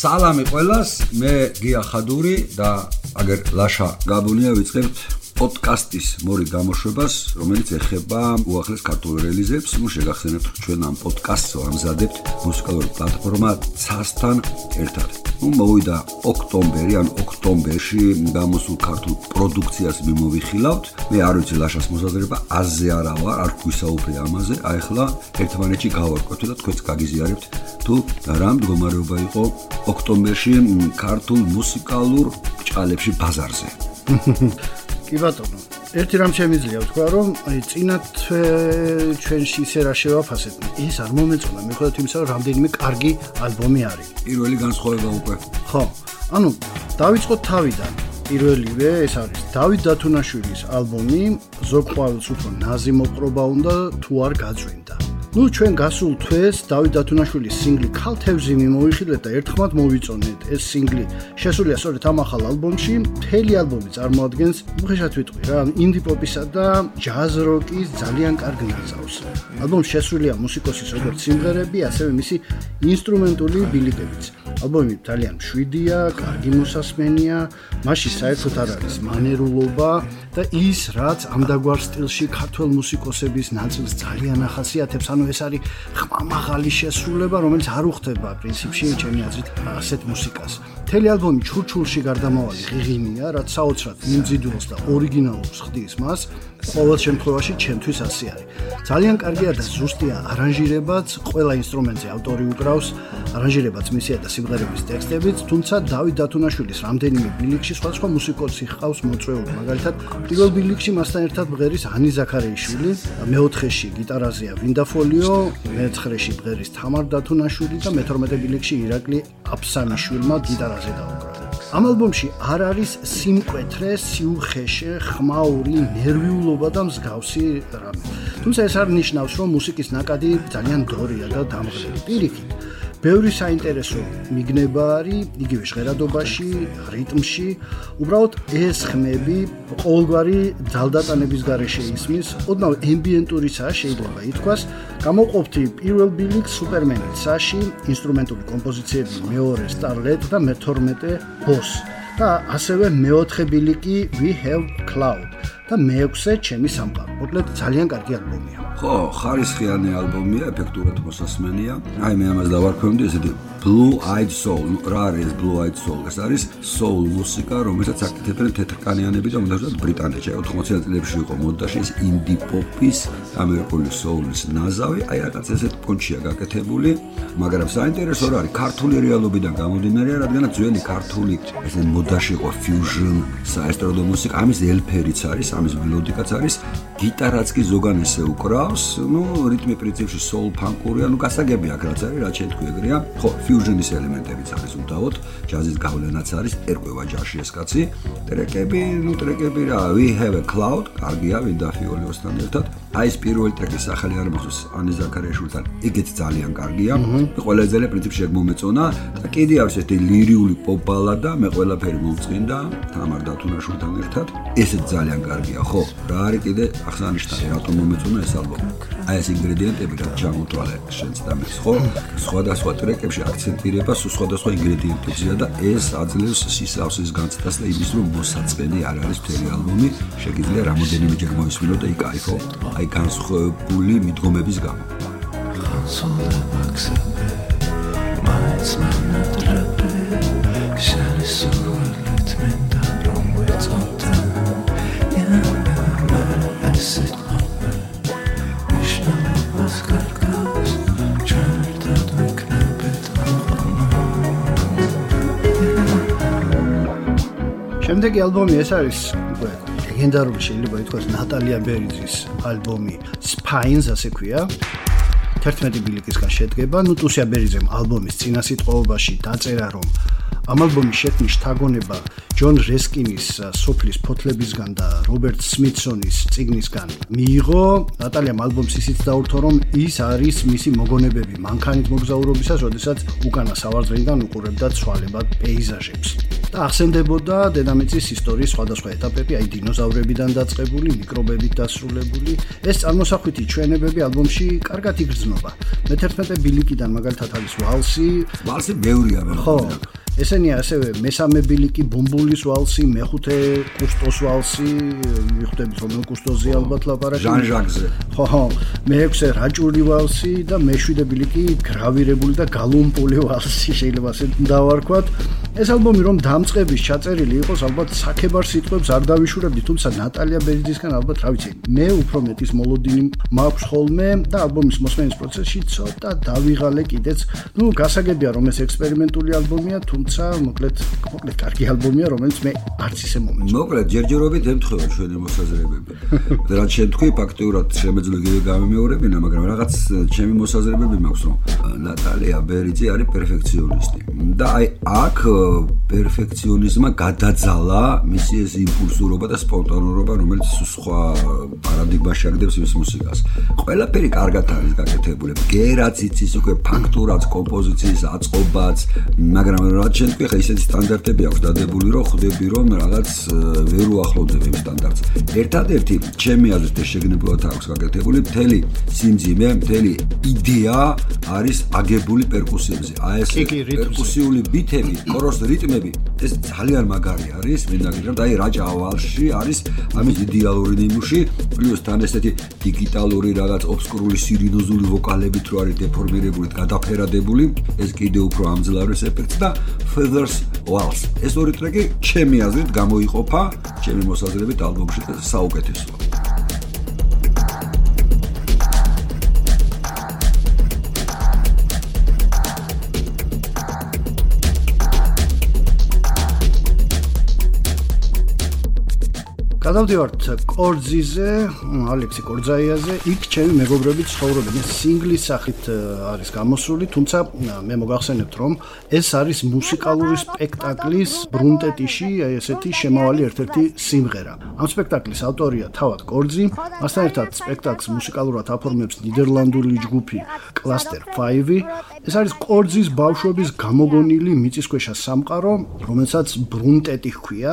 სალამი ყველას, მე გია ხადური და აგერ ლაშა გაბუნია ვიწყებთ პოდკასტის მორი გამოშვებას, რომელიც ეხება უახლეს ქართულ რელიზებს. ნუ შეგახსენებთ, ჩვენ ამ პოდკასტს ამზადებთ მუსიკალური პლატფორმა CAS-თან ერთად. ნუ მოვიდა ოქტომბერი, ან ოქტომბერში გამოსულ ქართულ პროდუქციას მიმოვიხილავთ. მე არ ვიცი ლაშას მოსაზრება, აზე არა ვარ, არ გვისაუბრე ამაზე. აი ახლა ერთმანეთში გავარკვევთ და თქვენც გაგიზიარებთ თუ რა მდგომარეობა იყო ოქტომბერში ქართულ მუსიკალურ ჭალებში ბაზარზე. კი ბატონო ერთი რამ შემიძლია ვთქვა რომ აი წინათ ჩვენში ისე რა შევაფასეთ. ის არ მომეწონა. მიხედავთ იმისა რომ რამდენიმე კარგი ალბომი არის. პირველი განსხვავება უკვე. ხო. ანუ დავიწყოთ თავიდან. პირველივე ეს არის დავით დათუნაშვილის ალბომი ზოგ ყვავილს უფრო ნაზი მოყრობა უნდა თუ არ გაწვინდა ნუ ჩვენ გასულ თვეს დავით დათუნაშვილის სინგლი ქალთევზი მიმოიხილეთ და ერთხმად მოვიწონეთ ეს სინგლი. შესულია სწორედ ამ ახალ ალბომში. მთელი ალბომი წარმოადგენს უხეშად ვიტყვი რა ინდი პოპისა და ჯაზ როკის ძალიან კარგ ნაწავს ალბომში შესულია მუსიკოსის როგორც სიმღერები ასევე მისი ინსტრუმენტული ბილიკებიც. ალბომი ძალიან მშვიდია კარგი მოსასმენია მასში საერთოდ არ არის მანერულობა და ის რაც ამდაგვარ სტილში ქართულ მუსიკოსების ნაწილს ძალიან ახასიათებს. ანუ ანუ ეს არის ხმამაღალი შესრულება, რომელიც არ უხდება პრინციპში ჩემი აზრით ასეთ მუსიკას. მთელი ალბომი ჩურჩულში გარდამავალი ღიღინია, რაც საოცრად მიმძიდველს და ორიგინალურს ხდის მას. ყოველ შემთხვევაში ჩემთვის ასე არის. ძალიან კარგია და ზუსტია არანჟირებაც, ყველა ინსტრუმენტზე ავტორი უკრავს, არანჟირებაც მისია და სიმღერების ტექსტებიც, თუმცა დავით დათუნაშვილის რამდენიმე ბილიქში სხვადასხვა მუსიკოსი ხავს მოწვეული. მაგალითად, პირველ ბილიქში მასთან ერთად მღერის ანი ზაქარეიშვილი, მეოთხეში გიტარაზეა ვინდაფოლიო, მეცხრეში მღერის თამარ დათუნაშვილი და მეთორმეტე ბილიქში ირაკლი აფსანიშვილმა გიტარაზე დაუკრა. ამ ალბომში არ არის სიმკვეთრე, სიუხეშე, ხმაური, ნერვიულობა და მსგავსი რამე. თუმცა ეს არ ნიშნავს, რომ მუსიკის ნაკადი ძალიან დორია და დამღლელი. პირიქით, ბევრი საინტერესო მიგნება არის იგივე ჟღერადობაში, რიტმში. უბრალოდ ეს ხმები ყოველგვარი ძალდატანების გარეშე ისმის, ოდნავ ემბიენტურიცაა შეიძლება ითქვას. გამოყოფთი პირველ ბილიკს სუპერმენი ცაში, ინსტრუმენტული კომპოზიციები მეორე სტარლეტ და მე-12 ბოს. და ასევე მეოთხე ბილიკი We Have Cloud და მეექვსე ჩემი სამყარო. მოკლედ ძალიან კარგი ალბომია. ხო, ხარისხიანი ალბომია, ეფექტურად მოსასმენია. აი მე ამას დავარქვევდი ესეთი Blue Eyed Soul. ნუ რა არის Blue Eyed Soul? ეს არის soul მუსიკა, რომელსაც აკეთებენ თეთრკანიანები და მომდაჟად ბრიტანეთში 80-იან წლებში იყო მოდაში ეს indie pop-ის, ამერიკული soul-ის ნაზავი. აი რაღაც ესეთ პონჩია გაკეთებული, მაგრამ საინტერესო რა არის, ქართული რეალობიდან გამომდინარე, რადგანაც ძველი ქართული ესე მოდაში იყო fusion, საესტრადო მუსიკა, ამის ელფერიც არის, ამის მელოდიკაც არის, გიტარაც კი ზოგან ესე უკრავს, ну, რიტმი პრინციპში soul punk-ური, ანუ გასაგები აქ რაც არის, რაც შეთქვი ეგრეა. ხო, fusion-ის ელემენტებიც არის უდავოდ, ჯაზის გავლენაც არის, ერკვევა ჯაში ეს კაცი. ტრეკები, ну, ტრეკები რა, we have a cloud, კარგია, ვინდა ფიოლიოსთან ერთად. აი ეს პირველი ტრეკის სახელი არ მოხდეს ანი ზაქარიაშვილთან. იგიც ძალიან კარგია. ყველა ეძელე პრინციპში ეგ მომეწონა და კიდე არის ეს ლირიული pop ბალადა, მე ყველაფერი მომწინდა თამარ დათუნაშვილთან ერთად. ესეც ძალიან კარგია, ხო? რა არის კიდე აღსანიშნავი, რატომ მომეწონა ეს ალბომი? აი ეს ინგრედიენტები რა ჩამოთვალე შენც და მე, ხო? სხვადასხვა ტრეკებში აქცენტირება სხვადასხვა ინგრედიენტებზია და ეს აძლევს სისავსის განცდას და იმის რომ მოსაწყენი არ არის მთელი ალბომი, შეგიძლია რამოდენიმეჯერ მოისმინო და იკაიფო. აი განსხვავებული მიდგომების გამო. მაიც მანატრები შარისულით მინდა რომ ვეწოდე Ja, es ist შემდეგი ალბომი ეს არის უკვე ლეგენდარული შეიძლება ითქვას ნატალია ბერიძის ალბომი Spines ასე ქვია. 11 ბილიკისგან შედგება. ნუ ტუსია ბერიძემ ალბომის წინასიტყვაობაში დაწერა რომ ამ ალბომის შექმნის შთაგონება ჯონ რესკინის სოფლის ფოთლებისგან და რობერტ სმითსონის ციგნისგან მიიღო. ნატალიამ ალბომს ისიც დაურთო, რომ ის არის მისი მოგონებები მანქანით მოგზაურობისას, როდესაც უკანა სავარძლიდან უყურებდა ცვალებად პეიზაჟებს. და ახსენდებოდა დედამიწის ისტორიის სხვადასხვა ეტაპები, აი დინოზავრებიდან დაწყებული, მიკრობებით დასრულებული. ეს წარმოსახვითი ჩვენებები ალბომში კარგად იგრძნობა. მე-11 ბილიკიდან მაგალითად არის ვალსი, ვალსი მეურია მე. ხო. ესენია ასევე მესამე ბილიკი ბუმბულის ვალსი, მეხუთე კუსტოს ვალსი, მიხვდებით რომ კუსტოზე ალბათ ლაპარაკი. ჟან ჟაკზე. ხო, ხო. მეექვსე რაჭული ვალსი და მეშვიდე ბილიკი გრავირებული და გალუმპული ვალსი შეიძლება ასე დავარქვათ. ეს ალბომი რომ დამწყების ჩაწერილი იყოს, ალბათ საქებარ სიტყვებს არ დავიშურებდი, თუმცა ნატალია ბერიძისგან ალბათ რა ვიცი, მე უფრო მეტის მოლოდინი მაქვს ხოლმე და ალბომის მოსმენის პროცესში ცოტა დავიღალე კიდეც. ნუ გასაგებია რომ ეს ექსპერიმენტული ალბომია, თუმცა მოკლედ მოკლედ კარგი ალბომია რომელიც მე არც ისე მომეწონა. მოკლედ ჯერჯერობით ემთხვევა ჩვენი მოსაზრებები. და რაც შეთქვი ფაქტიურად შემეძლო გამემეორებინა მაგრამ რაღაც ჩემი მოსაზრებები მაქვს რომ ნატალია ბერიძე არის პერფექციონისტი. და აი აქ პერფექციონიზმა გადაძალა მისი ეს იმპულსურობა და სპონტანურობა რომელიც სხვა პარადიგმაში აგდებს მის მუსიკას ყველაფერი კარგად არის გაკეთებული გერაც იცის უკვე ფაქტურაც კომპოზიციის აწყობაც მაგრამ რაც ჩვენ ხა ისეთი სტანდარტები აქვს დადებული, რომ ხვდები რომ რაღაც ვერ უახლოვდება იმ სტანდარტს. ერთადერთი ჩემი აზრით ეს შეგნებულად აქვს გაკეთებული, მთელი სიმძიმე, მთელი იდეა არის აგებული პერკუსიებზე. აი ეს პერკუსიული ბიტები, კოროს რიტმები, ეს ძალიან მაგარი არის, მინდა გითხრათ, აი რაჭა ავალში არის ამის იდეალური ნიმუში, პლუს თან ესეთი დიგიტალური რაღაც ობსკურული სირინოზული ვოკალებით რო არის დეფორმირებული, გადაფერადებული, ეს კიდე უფრო ამძლავრეს ეფექტს და Feathers Waltz. ეს ორი ტრეკი ჩემი აზრით გამოიყოფა ჩემი მოსაზრებით ალბომში და საუკეთესოა. გადავდივართ კორძიზე, ალექსი კორძაიაზე, იქ ჩემი მეგობრები ცხოვრობენ. ეს სინგლის სახით არის გამოსული, თუმცა მე მოგახსენებთ, რომ ეს არის მუსიკალური სპექტაკლის ბრუნტეტიში, აი ესეთი შემავალი ერთ-ერთი სიმღერა. ამ სპექტაკლის ავტორია თავად კორძი, მასთან ერთად სპექტაკლს მუსიკალურად აფორმებს ნიდერლანდული ჯგუფი Cluster 5. ეს არის კორძის ბავშვობის გამოგონილი მიწისქვეშა სამყარო, რომელსაც ბრუნტეტი ჰქვია.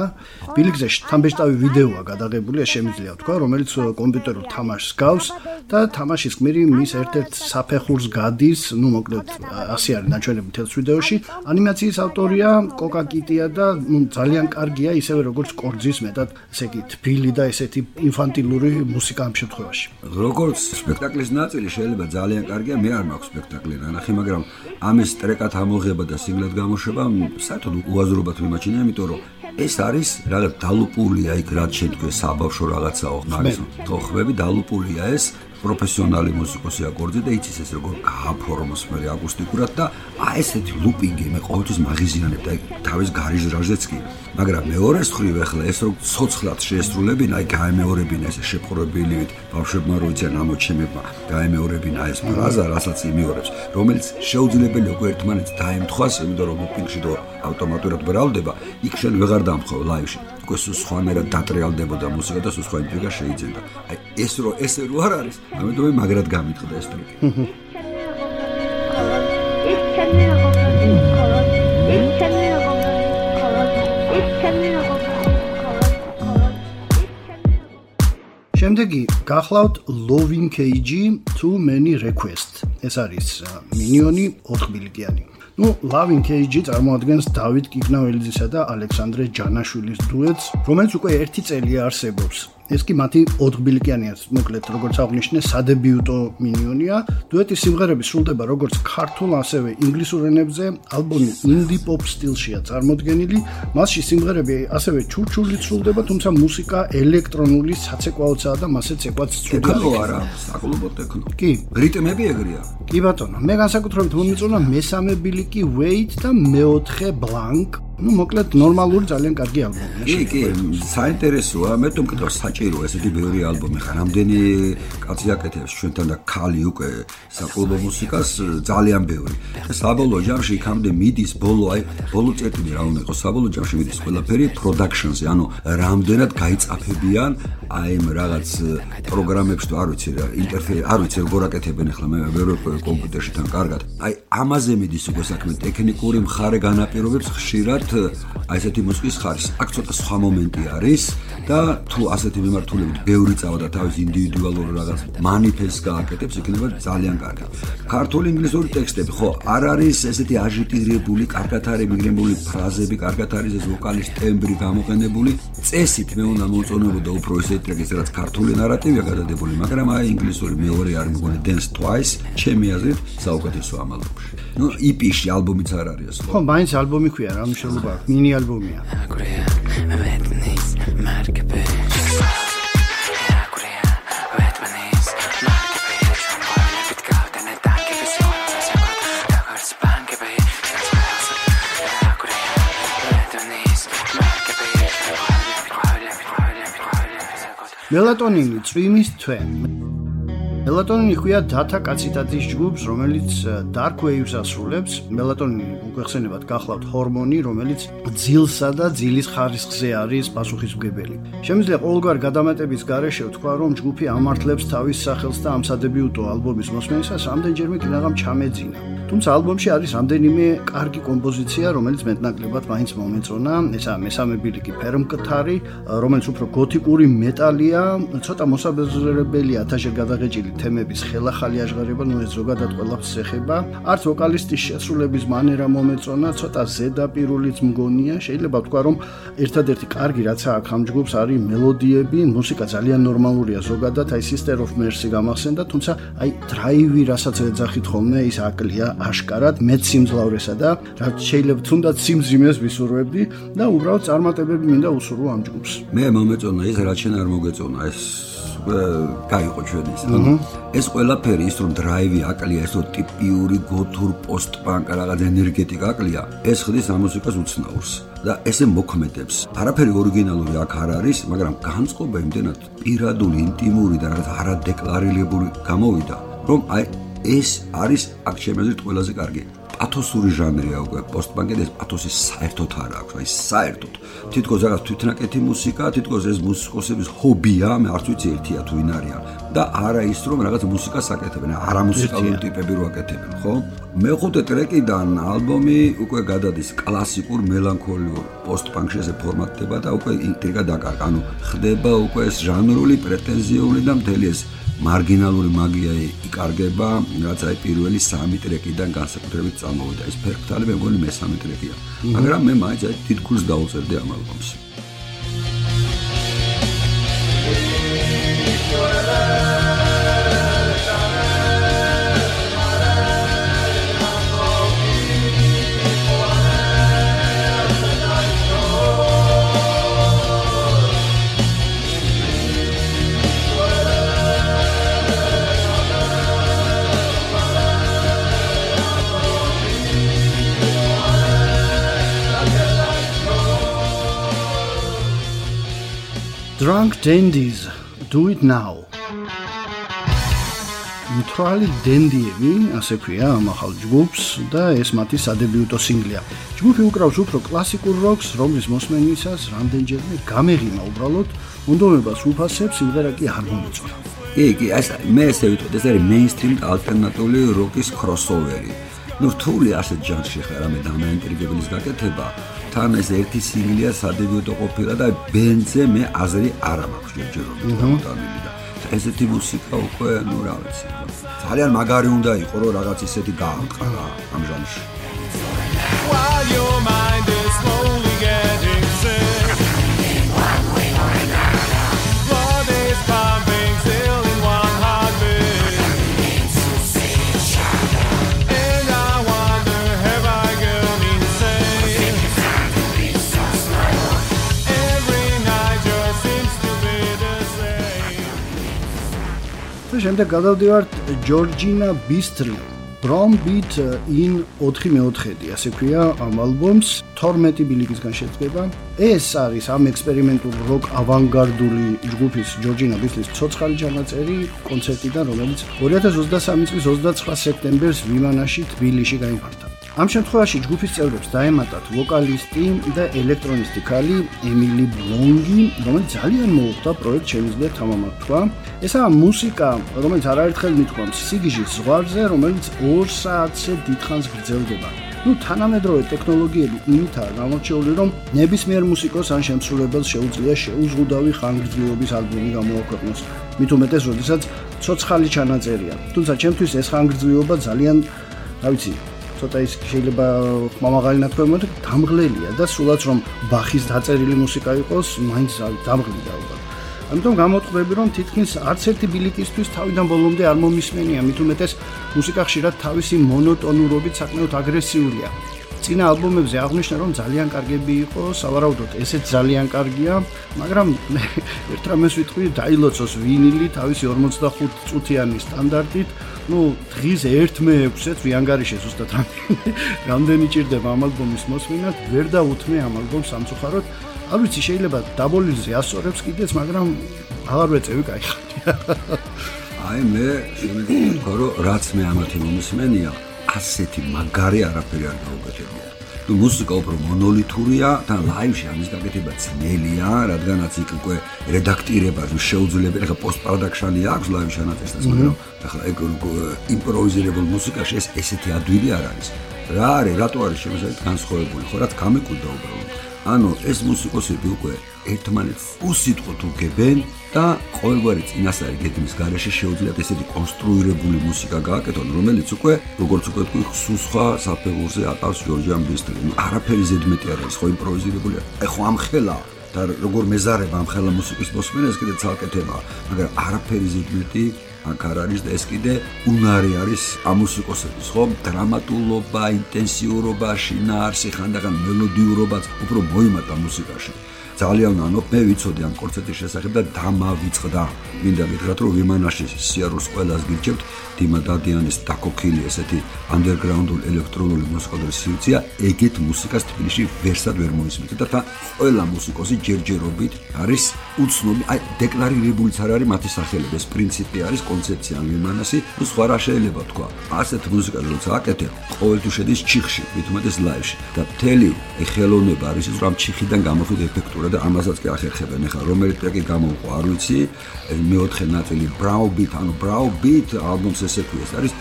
ბილიგზე თამბეშტავი ვიდეოა გადაღებული, ეს შემიძლია თქვა, რომელიც კომპიუტერულ თამაშს გავს და თამაშის გმირი მის ერთ-ერთ საფეხურს გადის, ну, მოკლედ, ასე არის ნაჩვენები თელს ვიდეოში. ანიმაციის ავტორია კოკა კიტია და ну, ძალიან კარგია, ისევე როგორც კორძის მეტად, ესე იგი, თბილი და ესეთი ინფანტილური მუსიკა ამ შემთხვევაში. როგორც სპექტაკლის ნაწილი შეიძლება ძალიან კარგია, მე არ მაქვს სპექტაკლი ნახე, მაგრამ ამის ტრეკად ამოღება და სინგლად გამოშვება საერთოდ უაზრობათ მიმაჩნია, იმიტომ რომ ეს არის რაღაც დალუპულია იქ რაც შედგე საბავშვო რაღაცაო მაგის თოხმები დალუპულია ეს პროფესიონალი მუსიკოსი აკორდი და იცის ეს როგორ გააფორმოს მე აკუსტიკურად და აი ესეთი ლუპინგი მე ყოველთვის მაგიზიანებ და თავის გარიჟრაჟეც კი მაგრამ მეორე მხრივ ახლა ეს რო ცოცხლად შეესრულებინა აი გაემეორებინა ეს შეპყრობილივით ბავშვებმა რო იციან ამოჩემება გაემეორებინა ეს ფრაზა რასაც იმეორებს რომელიც შეუძლებელი უკვე ერთმანეთს დაემთხვას იმიტომ რომ ლუპინგში და ავტომატურად ბრალდება იქ შენ ვეღარ დამხო ლაივში უკვე სულ სხვანაირად დატრიალდებოდა მუსიკა და სულ სხვა ინტრიგა შეიძლება. აი ეს რო ესე რო არ არის, ამიტომ მაგრად გამიტყდა ეს ტრეკი. გახლავთ Loving Cage Too Many Request. ეს არის მინიონი 4 ბილიკიანი. ну, Loving Cage წარმოადგენს დავით კიკნაველიძისა და ალექსანდრე ჯანაშვილის დუეტს, რომელიც უკვე 1 წელია არსებობს. ეს კი მათი 4 ბილიკიანია მოკლედ როგორც აღნიშნე სადებიუტო მინიონია. დუეტის სიმღერები სრულდება როგორც ქართულ ასევე ინგლისურ ენებზე. ალბომი ინდი პოპ სტილშია წარმოდგენილი. მასში სიმღერები ასევე ჩურჩულით სრულდება თუმცა მუსიკა ელექტრონული საცეკვაოცაა და მასეც ეკვაც ცუდად არა საკლუბო ტექნო კი. რიტმები ეგრეა? კი ბატონო მე განსაკუთრებით მომიწონა მესამე ბილიკი wait და მეოთხე blank ну მოკლედ ნორმალური ძალიან კარგი ალბომია. კი, კი, საინტერესოა, მე თუ მკითხავ საჭირო ესეთი ბევრი ალბომი ხარ. რამდენი კაცი აკეთებს ჩვენთან და ქალი უკვე საკლუბო მუსიკას ძალიან ბევრი. და საბოლოო ჯამში იქამდე მიდის ბოლო, აი, ბოლო წერტილი რა უნდა იყოს, საბოლოო ჯამში მიდის ყველაფერი production-ზე, ანუ რამდენად გაიწაფებიან აი ამ რაღაც პროგრამებს თუ არ ვიცი რა, ინტერფეი, არ ვიცი როგორ აკეთებენ ახლა მე ვერ ვიყო კომპიუტერში თან კარგად. აი ამაზე მიდის უკვე საქმე ტექნიკური მხარე განაპირობებს ხშირად ვაკეთებთ აი ესეთი მუსიკის ხარისხს. აქ ცოტა სხვა მომენტი არის და თუ ასეთი მიმართულებით ბევრი წავადა თავის ინდივიდუალურ რაღაც манифестს გააკეთებს, იქნება ძალიან კარგი. ქართული ინგლისური ტექსტები, ხო, არ არის ესეთი აჟიტირებული, კარგად არის მიგრებული ფრაზები, კარგად არის ეს ვოკალის ტემბრი გამოყენებული. წესით მე უნდა მოწონებოდა უფრო ესეთი ტრეკის, რაც ქართული ნარატივია გადადებული, მაგრამ აი ინგლისური მეორე არ მგონი Dance Twice, ჩემი აზრით, საუკეთესო ამ ალბომში. ნუ EP-ში ალბომიც არ არის, ხო? ხო, მაინც ალბომი ქვია რა, მშობ აქვს მინი ალბომია. მელატონინი წვიმის თვე მელატონინი ხია დათა კაციტაძის ჯგუფს, რომელიც dark waves ასრულებს. მელატონინი უგეხსენებათ გახლავთ ჰორმონი, რომელიც ძილსა და ძილის ხარისხზე არის პასუხისმგებელი. შემიძლია ყოველგვარ გადამეტების გარეშე ვთქვა, რომ ჯგუფი ამართლებს თავის სახელს და ამსადებიუტო ალბომის მოსმენისას ამდენჯერმე კინაღამ ჩამეძინა. თუმცა ალბომში არის ამდენიმე კარგი კომპოზიცია, რომელიც მეტნაკლებად მაინც მომეწონა. ესა მესამე ბილიკი ფერმკთარი, რომელიც უფრო გოთიკური მეტალია, ცოტა მოსაბეზრებელია ათაშერ გადაღეჭილი თემების ხელახალი აღღარება, ნუ ეს ზოგადად ყველაფერს ეხება. არც ვოკალისტის შესრულების მანერა მომეწონა, ცოტა ზედაპირულიც მგონია. შეიძლება ვთქვა, რომ ერთადერთი კარგი რაც აქვს ამ ჯგუფს არის მელოდიები, მუსიკა ძალიან ნორმალურია ზოგადად, აი Sister of Mercy გამახსენდა, თუმცა აი დრაივი, რასაც ეძახით ხოლმე, ის აკლია აშკარად მეც სიმძლავრესა და რაც შეიძლება თუნდაც სიმძიმეს ვისურვებდი და უბრალოდ წარმატებები მინდა უსურვო ამ ჯგუფს. მე მომეწონა ის რაც შენ არ მოგეწონა ეს გაიყო ჩვენი ის. ეს ყველაფერი ის რომ დრაივი აკლია, ესო ტიპიური გოთურ პოსტ-პანკ რაღაც ენერგეტიკა აკლია, ეს ხდის ამ მუსიკას უცნაურს და ესე მოქმედებს. არაფერი ორიგინალური აქ არ არის, მაგრამ განწყობა იმდენად პირადული, ინტიმური და რაღაც არადეკლარირებული გამოვიდა, რომ აი ეს არის აქ შემეძლეთ ყველაზე კარგი. პათოსური ჟანრია უკვე პოსტპანკი და ეს პათოსი საერთოდ არ აქვს, აი საერთოდ. თითქოს რაღაც თვითნაკეთი მუსიკა, თითქოს ეს მუსიკოსების ჰობია, მე არც ვიცი ერთია თუ ვინ არიან და არა ის რომ რაღაც მუსიკას აკეთებენ, არა მუსიკალური ტიპები რო აკეთებენ, ხო? მეხუთე ტრეკიდან ალბომი უკვე გადადის კლასიკურ მელანქოლიურ პოსტპანკში ესე ფორმატდება და უკვე ინტრიგა დაკარგა, ანუ ხდება უკვე ეს ჟანრული პრეტენზიული და მთელი ეს მარგინალური მაგია იკარგება, რაც აი პირველი სამი ტრეკიდან განსაკუთრებით წამოვიდა. ეს ფერფტალი მე მგონი მესამე ტრეკია. მაგრამ მე მაინც აი თითქოს დაუწერდი ამ ალბომს. Drunk Dandies Do It Now. მთვალი დენდიები, ასე ქვია ამ ახალ ჯგუფს და ეს მათი სადებიუტო სინგლია. ჯგუფი უკრავს უფრო კლასიკურ როკს, რომლის მოსმენისას რამდენჯერმე გამეღიმა უბრალოდ უნდომებას უფასებს, სიმღერა კი არ მომეწონა. კი, კი, ეს მე ესე ვიტყოდ, ეს არის მეინსტრიმ ალტერნატიული როკის კროსოვერი. ნუ რთული ასეთ ჟანრში ხარ, ამე დამაინტრიგებლის გაკეთება. თან ეს ერთი სინგლია სადებიუტო ყოფილა და ბენზე მე აზრი არ მაქვს ჯერჯერობით გამოტანილი და ესეთი მუსიკა უკვე ნუ რა ვიცი ძალიან მაგარი უნდა იყოს რომ რაღაც ისეთი გააყარა ამ ჟანრში While your შემდეგ გადავდივართ ჯორჯინა ბისტრი Brown Beat in 4/4-დი, ასე ქვია ამ ალბომს 12 ბილიკისგან შედგება. ეს არის ამ ექსპერიმენტულ როკ ავანგარდული ჯგუფის ჯორჯინა ბისლის ცოცხალი ჩანაწერი კონცერტიდან, რომელიც 2023 წლის 29 სექტემბერს ვიმანაში თბილისში გამართა. ამ შემთხვევაში ჯგუფის წევრებს დაემატათ ვოკალისტი და ელექტრონისტი ქალი ემილი ბლონგი, რომელიც ძალიან მოუხდა პროექტ შემიძლია თამამართვა. ესაა მუსიკა, რომელიც არაერთხელ მithქვამს სიგიჟის ზღვარზე, რომელიც 2 საათზე დიდხანს გრძელდება. ну თანამედროვე ტექნოლოგიები იმითაა გამორჩეული რომ ნებისმიერ მუსიკოს ან შემსრულებელს შეუძლია შეუზღუდავი ხანგრძლივობის ალბომი გამოაქვეყნოს მით უმეტეს როდესაც ცოცხალი ჩანაწერია თუმცა ჩემთვის ეს ხანგრძლივობა ძალიან რა ვიცი ცოტა ის შეიძლება მომაღალი ნათქვამად დამღლელია და სულაც რომ ბახის დაწერილი მუსიკა იყოს, მაინც დამღლიდა ალბათ. ამიტომ გამოტყდები რომ თითქმის არც ერთი ბილიკისთვის თავიდან ბოლომდე არ მომისმენია, მით უმეტეს მუსიკა ხშირად თავისი მონოტონურობით საკმაოდ აგრესიულია. წინა ალბომებზე აღნიშნა რომ ძალიან კარგები იყო, სავარაუდოდ ესეც ძალიან კარგია, მაგრამ ერთ რამეს ვიტყვი, დაილოცოს ვინილი თავისი 45 წუთიანი სტანდარტით, ну დღის 1/6-ს ვიანგარიშე ზუსტად რამდენი ჭირდება ამ ალბომის მოსმენად, ვერ დავუთმე ამ ალბომს სამწუხაროდ. არ ვიცი შეიძლება დაბოლილზე ასწორებს კიდეც, მაგრამ აღარ ვეწევი кайხად. აი მე შემიძლია რომ რაც მე ამათი მომისმენია, ასეთი მაგარი არაფერი არ გაუკეთებია. თუ მუსიკა უფრო მონოლითურია და ლაივში ამის გაკეთება ძნელია, რადგანაც იქ უკვე რედაქტირება შეუძლებელი, ხა პოსტპროდაქშენი აქვს ლაივში ანაწესდეს, მაგრამ ახლა ეგ იმპროვიზირებულ მუსიკაში ეს ესეთი ადვილი არ არის. რა არის, რატო არის შემოსავალი განსხვავებული, ხო, რაც გამეკუდა უბრალოდ. ანუ ეს მუსიკოსები უკვე ერთმანეთს უსიტყვოდ უგებენ და ყოველგვარი წინასწარი გეგმის გარეშე შეუძლიათ ესეთი კონსტრუირებული მუსიკა გააკეთონ, რომელიც უკვე როგორც უკვე თქვი, სუსხა საფეხურზე ატავს ჯორჯიან ბისტრი. არაფერი ზედმეტი არ არის, ხო იმპროვიზირებულია. აი ხო ამხელა და როგორ მეზარება ამხელა მუსიკის მოსმენა ეს კიდე ცალკე თემაა, მაგრამ არაფერი ზედმეტი აქ არ არის და ეს კიდე უნარი არის ამ მუსიკოსების, ხო? დრამატულობა, ინტენსიურობა, შინაარსი, ხანდახან მელოდიურობაც უფრო მოიმატა მუსიკაში. ძალიან ანუ მე ვიცოდი ამ კონცერტის შესახებ და დამავიწყდა. მინდა გითხრათ რომ ვიმანაში სიარულს ყველას გიჩებთ დიმა დადიანის დაკოქილი ესეთი ანდერგრაუნდული ელექტრონული მუსიკალური სიუცია ეგეთ მუსიკას თბილისში ვერსად ვერ მოისმენთ. და თა ყველა მუსიკოსი ჯერჯერობით არის უცნობი აი დეკლარირებულიც არ არის მათი სახელები. ეს პრინციპი არის კონცეფცია ვიმანასი ნუ სხვა რა შეიძლება თქვა. ასეთ მუსიკას როცა აკეთებ ყოველთვის შედის ჩიხში მithumetes ლაივში და მთელი ეხელონება არის ის რომ ჩიხიდან გამოხდეთ ეფექტურად და ამასაც კი ახერხებენ. ახლა რომელი ტრეკი გამოუყო არ ვიცი მეოთხე ნაწილი brow beat ანუ brow beat ალბომს ესე ქვია არის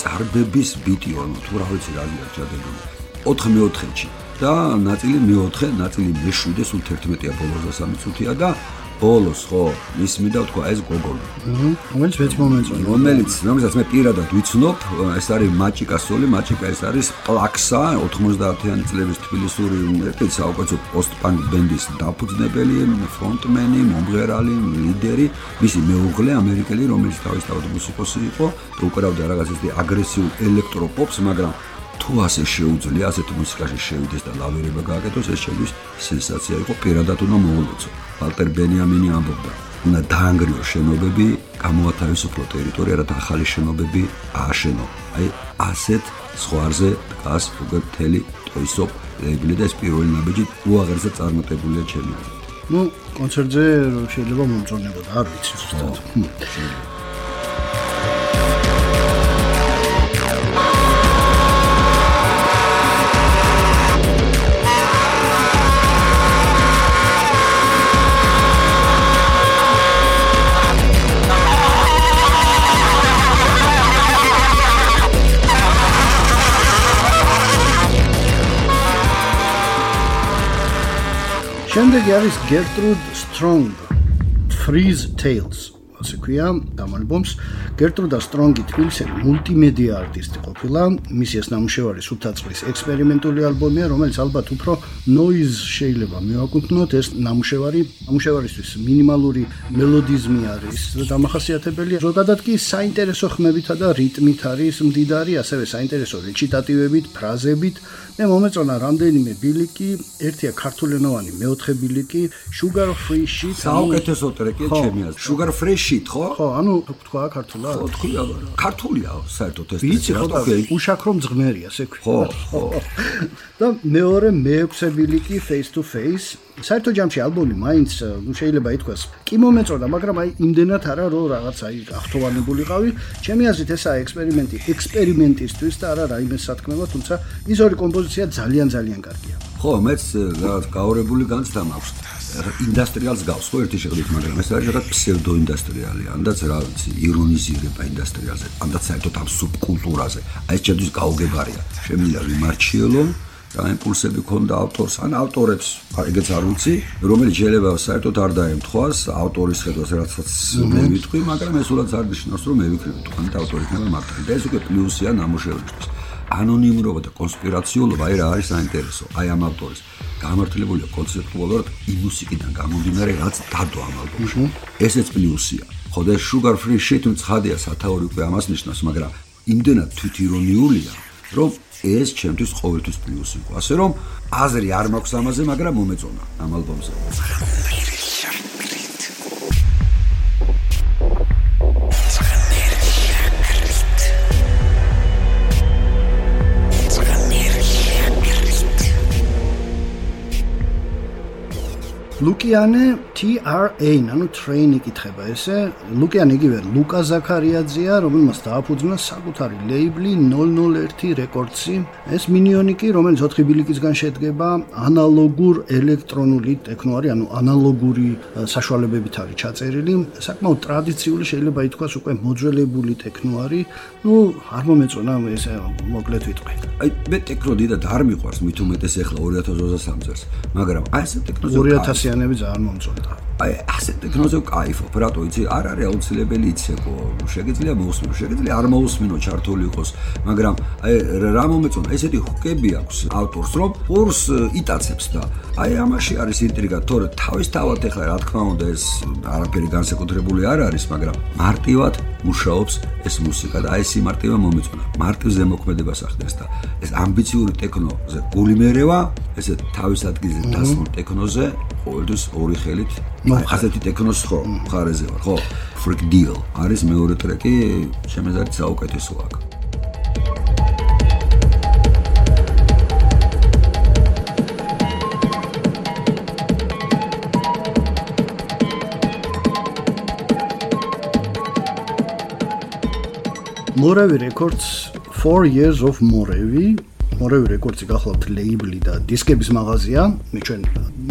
წარბების ბიტი ანუ თუ რა ვიცი რა არის ჩადებული. 4 მეოთხეში და ნაწილი მეოთხე ნაწილი მე7 სულ 11-ია ბოლოს და 3 წუთია და ბოლოს ხო? ის მინდა თქვა ეს გოგოლი რომელიც მეც მომეწონა. რომელიც რომელსაც მე პირადად ვიცნობ ეს არის მაჭიკა სოლი მაჭიკა ეს არის პლაქსა 90-იანი წლების თბილისური ერთი საუკეთესო პოსტ-პანკ ბენდის დაფუძნებელი ფრონტმენი მომღერალი ლიდერი. მისი მეუღლე ამერიკელი რომელიც თავისთავად მუსიკოსი იყო. და უკრავდა რაღაც ისეთი აგრესიულ ელექტროპოპს მაგრამ თუ ასე შეუძლია ასეთ მუსიკაში შევიდეს და ლავერება გააკეთოს ეს შეგვის სენსაცია იყო პირადად უნდა მოულოცო. ვალტერ ბენიამინი ამბობდა უნდა დაანგრიო შენობები გამოათავისუფლო ტერიტორია და ახალი შენობები ააშენო. აი ასეთ სხვარზე დგას უკვე მთელი ტოისოპ ლეიბლი და ეს პირველი ნაბიჯი უაღრესად წარმატებულია ჩემი ну კონცერტზე შეიძლება მომწონებოდა არ ვიცი ზუსტად Hundejaris Gertrud Strong, Freeze Tales. ასე ქვია ამ ალბომს. გერტრუდა სტრონგი თბილისელი მულტიმედია არტისტი ყოფილა. მისი ეს ნამუშევარი სულთაწყლის ექსპერიმენტული ალბომია რომელიც ალბათ უფრო noise შეიძლება მივაკუთვნოთ. ეს ნამუშევარი ნამუშევარისთვის მინიმალური მელოდიზმი არის დამახასიათებელი. ზოგადად კი საინტერესო ხმებითა და რიტმით არის მდიდარი ასევე საინტერესო რეჩიტატივებით ფრაზებით. მე მომეწონა რამდენიმე ბილიკი, ერთია ქართულენოვანი, მეოთხე ბილიკი, Sugar Free Shit. საუკეთესო ტრეკია ჩემი აზრით. Sugar Free shit, ხო? ხო, ანუ თქვა ქართულად. ხო, თქვია, ქართულია საერთოდ ეს. ვიცი, ხო, უშაქ რომ ძღმერია, ესე ქვია. ხო, ხო. და მეორე მეექვსე ბილიკი face to face საერთო ჯამში ალბომი მაინც შეიძლება ითქვას კი მომეწოდა მაგრამ აი იმდენად არა რომ რაღაც აი გახთოვანებულიყავი ჩემი აზრით ესაა ექსპერიმენტი ექსპერიმენტისთვის და არა რაიმე სათქმელო თუმცა ის ორი კომპოზიცია ძალიან ძალიან კარგია ხო მეც რაღაც გაორებული განცდა მაქვს. ინდუსტრიალს გავს ხო ერთი შეხედვით მაგრამ ეს არის რაღაც ფსევდო ინდუსტრიალი ანდაც რა ვიცი ირონიზირება ინდუსტრიალზე ანდაც საერთოდ ამ სუბკულტურაზე. აი ეს ჩემთვის გაუგებარია. შემიძლია ვიმარჩიელო რა იმპულსები ქონდა ავტორს. ან ავტორებს ეგეც არ ვიცი რომელიც შეიძლება საერთოდ არ დაემთხვას ავტორის ხედვას რასაც მე ვიტყვი მაგრამ ეს ულაც არ ნიშნავს რომ მე ვიქნები თქვენ და ავტორი იქნება მართალი და ეს უკვე პლუსია ნამუშევრისთვის ანონიმურობა და კონსპირაციულობა აი რა არის საინტერესო აი ამ ავტორის გამართლებულია კონცეპტუალურად იმ მუსიკიდან გამომდინარე რაც დადო ამ ალბომში ესეც პლუსია ხო და sugar free shit උც ხადია სათაური უკვე ამას ნიშნავს მაგრამ იმდენად თვითირონიულია რომ ეს ჩემთვის ყოველთვის პლუსი იყო. ასე რომ აზრი არ მაქვს ამაზე, მაგრამ მომეწონა ამ ალბომზე. ლუკიანე TRA, ანუ train იკითხება ესე. ლუკიანი იგივე ლუკა ზაქარიაძეა, რომელმაც დააფუძნა საკუთარი ლეიბლი 001 Records-ი. ეს მინიონი კი, რომელიც 4 ბილიკისგან შედგება, ანალოგურ ელექტრონული ტექნო არის, ანუ ანალოგური საშუალებებით არის ჩაწერილი. საკმაოდ ტრადიციული შეიძლება ითქვას უკვე მოძველებული ტექნო არის. ну, არ მომეწონა ეს მოკლედ ვიტყვი. აი, მე ტექნო დიდად არ მიყვარს, მით უმეტეს ახლა 2023 წელს, მაგრამ აი ეს ტექნოზე 2000 ქრისტიანები ძალიან მომწონდა. აი ასე ტექნოზე кайფობ, რატო იცი, არ არის აუცილებელიც ეგო. შეიძლება მოусმინო, შეიძლება არ მოусმინო ჩართული იყოს, მაგრამ აი რა მომეწონა, ესეთი ჰუკები აქვს ავტორს, რომ ორს იტაცებს და აი ამაში არის ინტრიგა, თორე თავისთავად ეხლა რა თქმა უნდა ეს არაფერი განსაკუთრებული არ არის, მაგრამ მარტივად მუშაობს ეს მუსიკა და აი სიმარტივე მომეწონა. მარტივ ზემოქმედებას ახდენს და ეს ამბიციური ტექნოზე გულიმერევა, ესე თავის ადგილზე დასმულ ტექნოზე ყოველთვის ორი ხელით ასეთი ტექნოს ხო მხარეზე ვარ. ხო freak deal არის მეორე ტრეკი შემეზარით საუკეთესო აქ. Moravi Records 4 years of Moravi მორევი რეკორდსი გახლავთ ლეიბლი და დისკების მაღაზია. ჩვენ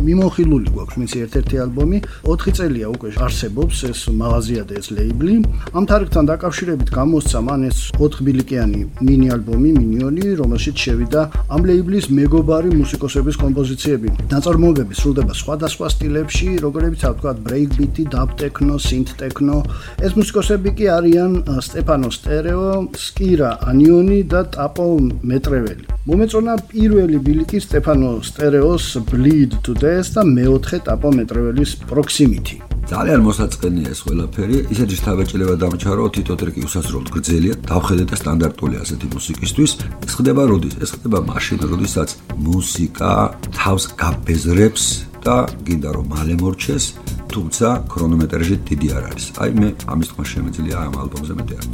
მიმოხილული გვაქვს მისი ერთ-ერთი ალბომი. 4 წელია უკვე არსებობს ეს მაღაზია და ეს ლეიბლი. ამ თარიღთან დაკავშირებით გამოსცა მან ეს 4 ბილიკიანი მინი ალბომი მინიონი, რომელშიც შევიდა ამ ლეიბლის მეგობარი მუსიკოსების კომპოზიციები. ნაწარმოებები სრულდება სხვადასხვა სტილებში, როგორებიც თქვა ბრეიკბიტი, დაბ ტექნო, სინთ ტექნო. ეს მუსიკოსები კი არიან სტეფანო სტერეო, სკირა ანიონი და ტაპო მეტრეველი. მომეწონა პირველი ბილიკი სტეფანო სტერეოს bleed to death და მეოთხე ტაპო მეტრეველის proximity. ძალიან მოსაწყენია ეს ყველაფერი. ისეთი შთაბეჭდილება დამჭა რომ თითო ტრეკი უსასრულოდ გრძელია დავხედე და სტანდარტული ასეთი მუსიკისთვის. ეს ხდება როდის? ეს ხდება მაშინ როდესაც მუსიკა თავს გაბეზრებს და გინდა რომ მალე მორჩეს თუმცა ქრონომეტრაჟი დიდი არ არის. აი მე ამის თქმა შემეძლია ამ ალბომზე მეტი არ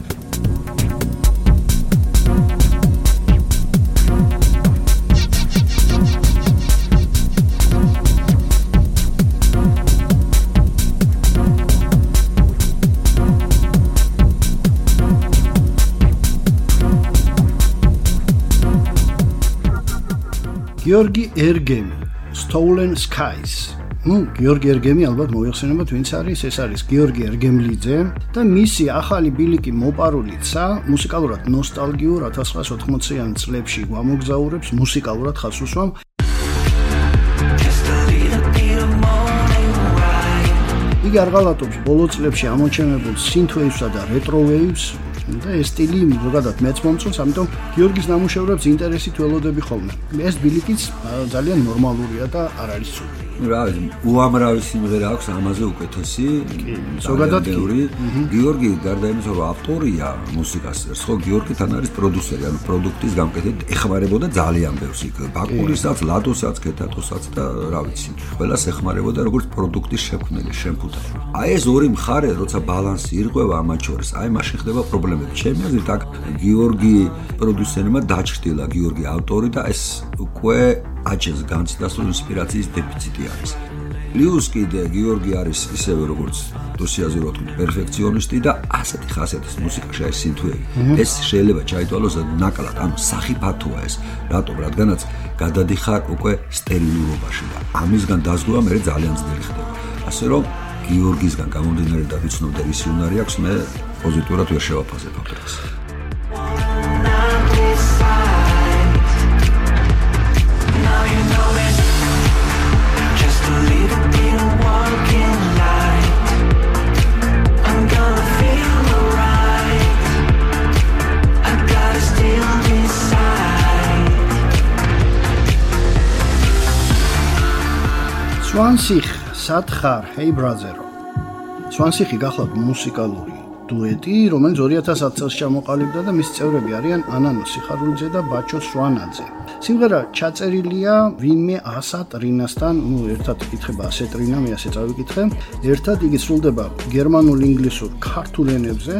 გიორგი ერგემი Stolen Skies. ну გიორგი ერგემი ალბათ მოიხსენებათ ვინც არის ეს არის გიორგი ერგემლიძე და მისი ახალი ბილიკი მოპარულიცა მუსიკალურად ნოსტალგიურ 1980-იან წლებში გამოგზაურებს მუსიკალურად ხასუსვამ. იგი არღალატობს ბოლო წლებში ამოჩენებულ synthwave-სა და retro waves და ეს სტილი ზოგადად მეც მომწონს, ამიტომ გიორგის ნამუშევრებს ინტერესით ველოდები ხოლმე. ეს ბილიკიც ძალიან ნორმალურია და არ არის ცუდი. რა უამრავი სიმღერა აქვს ამაზე უკეთესი ზოგადად გიორგი გიორგი გარდა იმისა რომ ავტორია მუსიკას. ხო გიორგი თან არის პროდიუსერი ანუ პროდუქტის გამკეთებთ ეხმარებოდა ძალიან ბევრს იქ. ბაკურისაც ლადოსაც კეთატოსაც და რა ვიცი ყველას ეხმარებოდა როგორც პროდუქტის შექმნელი შემფუთა აი ეს ორი მხარე როცა ბალანსი ირღვევა ამათ შორის აი მაშინ ხდება პრობლემები ჩემი აზრით აქ გიორგი პროდიუსერმა დაჭრილა გიორგი ავტორი და ეს უკვე აჩენს განცდას რომ ინსპირაციის დეფიციტი არის. ლიუს კიდე გიორგი არის ისევე როგორც დოსიაზე რო თქვი პერფექციონისტი და ასეთი ხასიათის მუსიკაში არის სინთუები. ეს შეიძლება ჩაითვალოს ნაკლად, ანუ სახიფათოა ეს. რატომ? რადგანაც გადადიხარ უკვე სტერილურობაში და ამისგან დაზგვა მე ძალიან ძნელი ხდება. ასე რომ გიორგისგან გამომდინარე და ვიცნობ და ის უნარი აქვს მე პოზიტიურად ვერ შევაფასებ ამას. სვანსიხ სათხარ ჰეი ბრაზერო სვანსიხი გახლავთ მუსიკალური დუეტი რომელიც 2010 წელს ჩამოყალიბდა და მის წევრები არიან ანანო სიხარულიძე და ბაჩო სვანაძე. სიმღერა ჩაწერილია ვინმე ასატ რინასთან ნუ ერთად იკითხება ასეთ რინა მე ასე წავიკითხე. ერთად იგი სრულდება გერმანულ ინგლისურ ქართულ ენებზე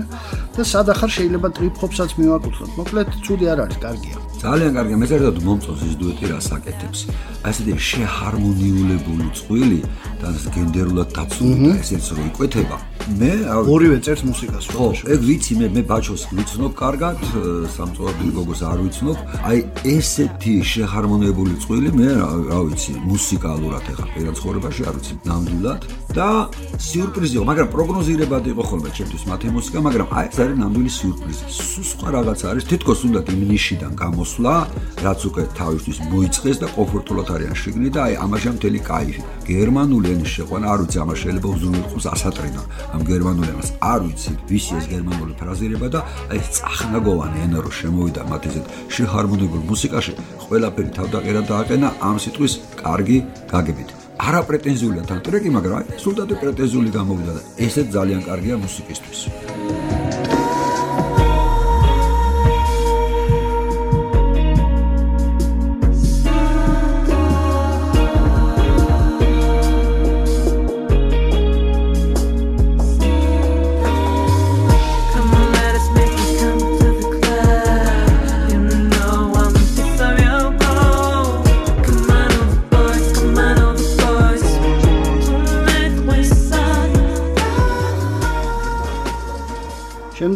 და სადახარ შეიძლება ტრიპ-ჰოპსაც მივაკუთვნოთ. მოკლედ ცუდი არ არის კარგია ძალიან კარგი. მე ზერდად მომწონს ეს დუეტი რას აკეთებს ასეთი შეჰარმონიულებული წვილი და გენდერულად დაცული და ესეც რო იკვეთება. მე ორივე წერს მუსიკას ხო ეგ ვიცი მე მე ბაჩოს ვიცნობ კარგად სამწუხაროდ გოგოს არ ვიცნობ. აი ესეთი შეჰარმონიებული წვილი მე რა ვიცი მუსიკალურად ეხა პირად ცხოვრებაში არ ვიცი ნამდვილად. და სიურპრიზიო მაგრამ პროგნოზირებად იყო ხოლმე ჩემთვის მათი მუსიკა მაგრამ აი ეს არის ნამდვილი სიურპრიზი. სულ სხვა რაღაც არის თითქოს უნდა იმ ნიშიდან წასვლა, რაც უკვე თავისთვის მოიწეს და კომფორტულად არიან შეგნი და აი ამაშია მთელი кайფი. გერმანული ენის შეყვანა არ ვიცი ამას შეიძლება უზრუნველყოს ასატრინა. ამ გერმანულ ენას არ ვიცი ვისი ეს გერმანული ფრაზირება და აი წახნაგოვანი ენა რო შემოვიდა მათ ესეთ შეჰარმონებულ მუსიკაში, ყველაფერი თავდაყერად დააყენა ამ სიტყვის კარგი გაგებით. არა პრეტენზიულა თან ტრეკი, მაგრამ სულდატი პრეტენზიული გამოვიდა და ესეც ძალიან კარგია მუსიკისთვის.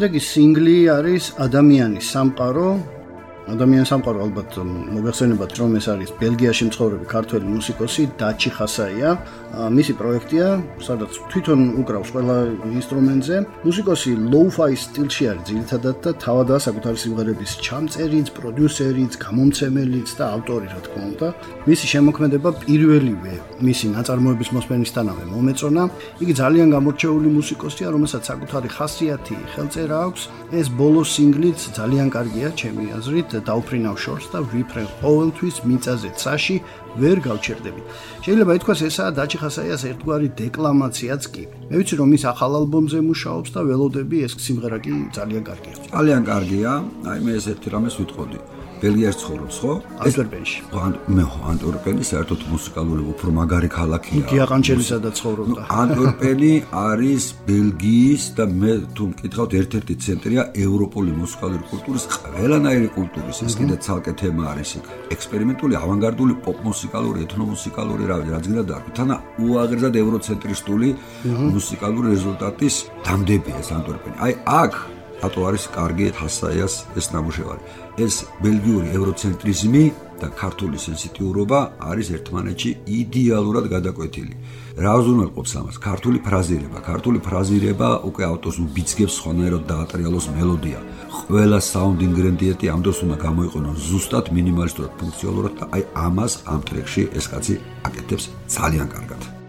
შემდეგი სინგლი არის ადამიანის სამყარო ადამიანის სამყარო ალბათ მოგეხსენებათ რომ ეს არის ბელგიაში მცხოვრები ქართველი მუსიკოსი დაჩი ხასაია. მისი პროექტია სადაც თვითონ უკრავს ყველა ინსტრუმენტზე. მუსიკოსი low-fi სტილში არის ძირითადად და თავადაა საკუთარი სიმღერების ჩამწერიც პროდიუსერიც გამომცემელიც და ავტორი რა თქმა უნდა. მისი შემოქმედება პირველივე მისი ნაწარმოების მოსმენისთანავე მომეწონა. იგი ძალიან გამორჩეული მუსიკოსია რომელსაც საკუთარი ხასიათი ხელწერა აქვს. ეს ბოლო სინგლიც ძალიან კარგია ჩემი აზრით დაუფრინავ შორს და ვიფრენ ყოველთვის მიწაზე ცაში ვერ გავჩერდები. შეიძლება ითქვას ესაა დაჩი ხასაიას ერთგვარი დეკლამაციაც კი. მე ვიცი რომ ის ახალ ალბომზე მუშაობს და ველოდები ეს სიმღერა კი ძალიან კარგია. ძალიან კარგია. აი მე ეს ერთი რამეს ვიტყოდი. ბელგიაში ცხოვრობს, ხო? ანტვერპენში. მე ხო, ანტვერპენი საერთოდ მუსიკალური უფრო მაგარი ქალაქია. გიაყანჩელისა და ცხოვრობდა. ანტვერპენი არის ბელგიის და მე თუ მკითხავთ ერთ-ერთი ცენტრია ევროპული მუსიკალური კულტურის ყველანაირი კულტურის. ეს კიდე ცალკე თემა არის იქ. ექსპერიმენტული, ავანგარდული პოპ მუსიკალური, ეთნომუსიკალური რავი, რაც გინდა დარქვით. თანა უაღრესად ევროცენტრისტული მუსიკალური რეზულტატის დამდებია ანტვერპენი. აი აქ რატო არის კარგი ჰასაიას ეს ნამუშევარი? ეს ბელგიური ევროცენტრიზმი და ქართული სენსიტიურობა არის ერთმანეთში იდეალურად გადაკვეთილი. რა უზრუნველყოფს ამას? ქართული ფრაზირება, ქართული ფრაზირება უკვე ავტორს უბიძგებს ხონეროდ დაატრიალოს მელოდია. ყველა საუნდ ინგრედიენტი ამ დროს უნდა გამოიყენოს ზუსტად მინიმალისტურად ფუნქციონალურად და აი ამას ამ ტრეკში ეს კაცი აკეთებს ძალიან კარგად.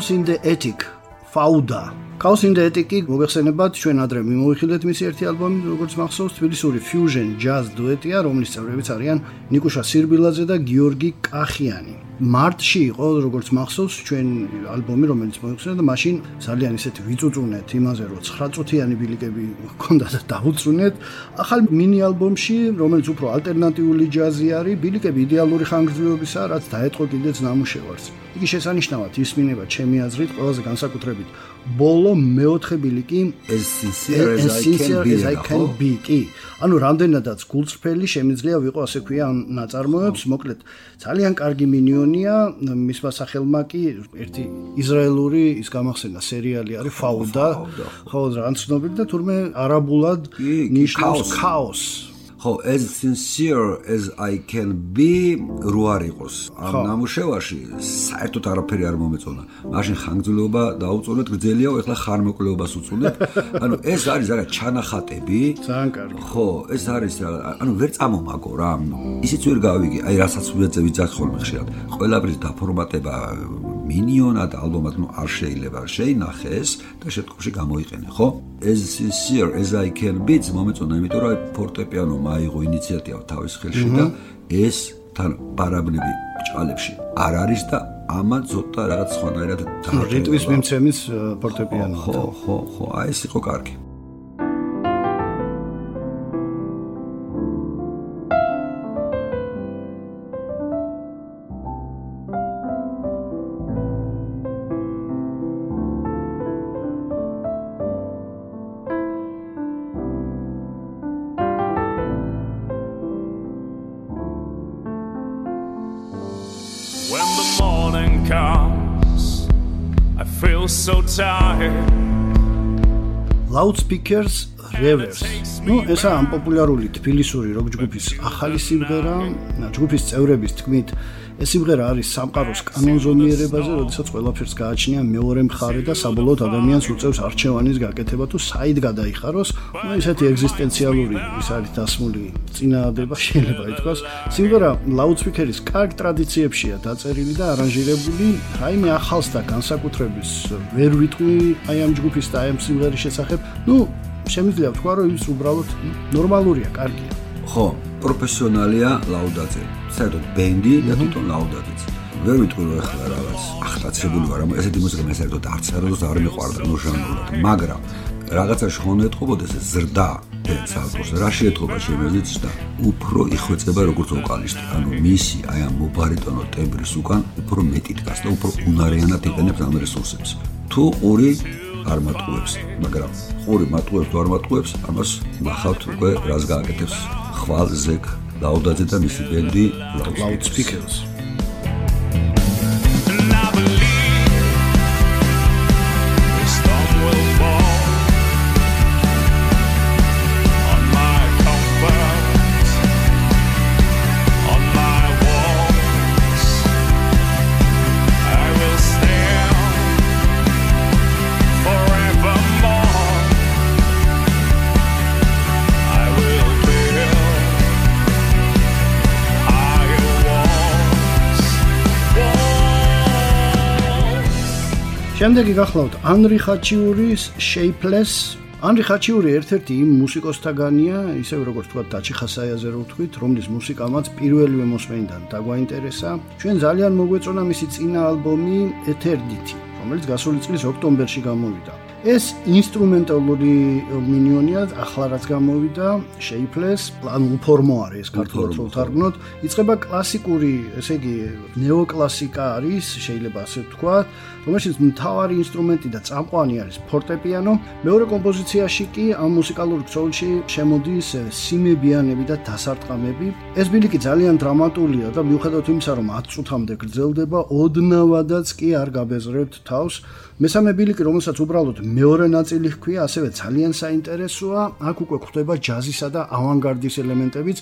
Chaos in the Attic, Fauda. Chaos in the Attic-ი მოგეხსენებათ ჩვენ ადრე მიმოიხილეთ მისი ერთი ალბომი, როგორც მახსოვს, თბილისური fusion jazz дуეტია, რომლის წევრებიც არიან ნიკუშა სირბილაძე და გიორგი კახიანი. მარტში იყო როგორც მახსოვს ჩვენ ალბომი რომელიც მოიხსნა და მაშინ ძალიან ისეთი ვიწუწუნეთ იმაზე რომ 9 წუთიანი ბილიკები ჰქონდა და დაუწუნეთ. ახალ მინი ალბომში რომელიც უფრო ალტერნატიული ჯაზი არის ბილიკები იდეალური ხანგრძლივობისა რაც დაეთყო კიდეც ნამუშევარს. იგი შესანიშნავად ისმინება ჩემი აზრით ყველაზე განსაკუთრებით. ბოლო მეოთხე ბილიკი ეს sincere as i can be კი. ანუ რამდენადაც გულწრფელი შემიძლია ვიყო ასე ქვია ამ ნაწარმოებს მოკლედ ძალიან კარგი მინიონია მისმა სახელმა კი ერთი ისრაელური ის გამახსენა სერიალი არის ფაუდა ხო. რა ცნობილი და თურმე არაბულად ნიშნავს ქაოს ხო as sincere as i can be რო არ იყოს? ამ ნამუშევარში საერთოდ არაფერი არ მომეწონა. მაშინ ხანგრძლივობა დაუწუნეთ გრძელიაო ეხლა ხარმოკლეობას უწუნეთ ანუ ეს არის რა ჩანახატები. ძალიან კარგი. ხო ეს არის ანუ ვერ წამომაგო რა ისიც ვერ გავიგე. აი რასაც ვიძე ვიძახ ხოლმე ხშირად. ყველაფრის დაფორმატება მინიონად ალბომად ნუ არ შეიძლება შეინახეს და შეთქმულში გამოიყენე ხო? As sincere as i can be მომეწონა იმიტომ რომ ფორტეპიანო მაიღო ინიციატივა თავის ხელში და ეს თან პარაბნები ბჭყალებში არ არის და ამან ცოტა რაღაც სხვანაირად და რიტმის მიმცემის ფორტეპიანო ხო ხო ხო აი ეს იყო კარგი Loudspeakers Revers. ნუ ესა ამ პოპულარული თბილისური როკ ჯგუფის ახალი სიმღერა, ჯგუფის წევრების თქმით, ეს სიმღერა არის სამყაროს კანონზონიერებაზე, როდესაც ყველაფერს გააჩნია მეორე მხარე და საბოლოოდ ადამიანს უწევს არჩევანის გაკეთება თუ საით გადაიხაროს, ნუ ესეთი ეგზისტენციალური ის არის დასმული წინააღმდება შეიძლება ითქვას. სიმღერა Loudspeakers კარგ ტრადიციებშია დაწერილი და არანჟირებული, რაიმე ახალს და განსაკუთრების ვერ ვიტყვი აი ამ ჯგუფის და აი ამ სიმღერის შესახებ. ნუ შემიძლია ვთქვა, რომ ის უბრალოდ ნორმალურია, კარგია. ხო, პროფესიონალია ლაუდაძე. საერთოდ ბენდი და თვითონ ლაუდაძეც. ვერ ვიტყვი რომ ახლა რაღაც ახტაცებული ვარ, მაგრამ ესეთი მუსიკა მე საერთოდ არც არადოს არ მიყვარდა ნოჟანურად, მაგრამ რაღაცაში ხომ ეთყობოდეს ზრდა დენსალკოს რა შეეთყობა შემეზეც და უფრო იხვეწება როგორც ვოკალისტი. ანუ მისი აი ამ მობარიტონო ტემბრის უკან უფრო მეტი დგას და უფრო უნარიანად იყენებს ამ რესურსებს. თუ ორი არ მატყუებს, მაგრამ ხური მატყუებს თუ არ მატყუებს, ამას ნახავთ უკვე რას გააკეთებს ხვალ ზეკ ლაუდაძე და მისი ბენდი Loudspeakers. შემდეგი გახლავთ ანრი ხაჩიურის Shapeless. ანრი ხაჩიური ერთ-ერთი იმ მუსიკოსთაგანია, ისევ როგორც თქვა დაჩი ხასაიაზე რო ვთქვით, რომლის მუსიკამაც პირველივე მოსმენიდან დაგვაინტერესა. ჩვენ ძალიან მოგვეწონა მისი წინა ალბომი Eternity, რომელიც გასული წლის ოქტომბერში გამოვიდა. ეს ინსტრუმენტალური მინიონია ახლა რაც გამოვიდა შეიფლეს პლან უფორმო არის ქართულად რო თარგმნოთ. იწება კლასიკური ესე იგი ნეოკლასიკა არის შეიძლება ასე ვთქვა რომელშიც მთავარი ინსტრუმენტი და წამყვანი არის ფორტეპიანო. მეორე კომპოზიციაში კი ამ მუსიკალურ ქსოლში შემოდის სიმებიანები და დასარტყამები. ეს ბილიკი ძალიან დრამატულია და მიუხედავად იმისა რომ 10 წუთამდე გრძელდება ოდნავადაც კი არ გაბეზრებთ თავს მესამე ბილიკი, რომელსაც უბრალოდ მეორე ნაწილი ჰქვია, ასევე ძალიან საინტერესოა. აქ უკვე გვხვდება ჯაზისა და ავანგარდის ელემენტებიც.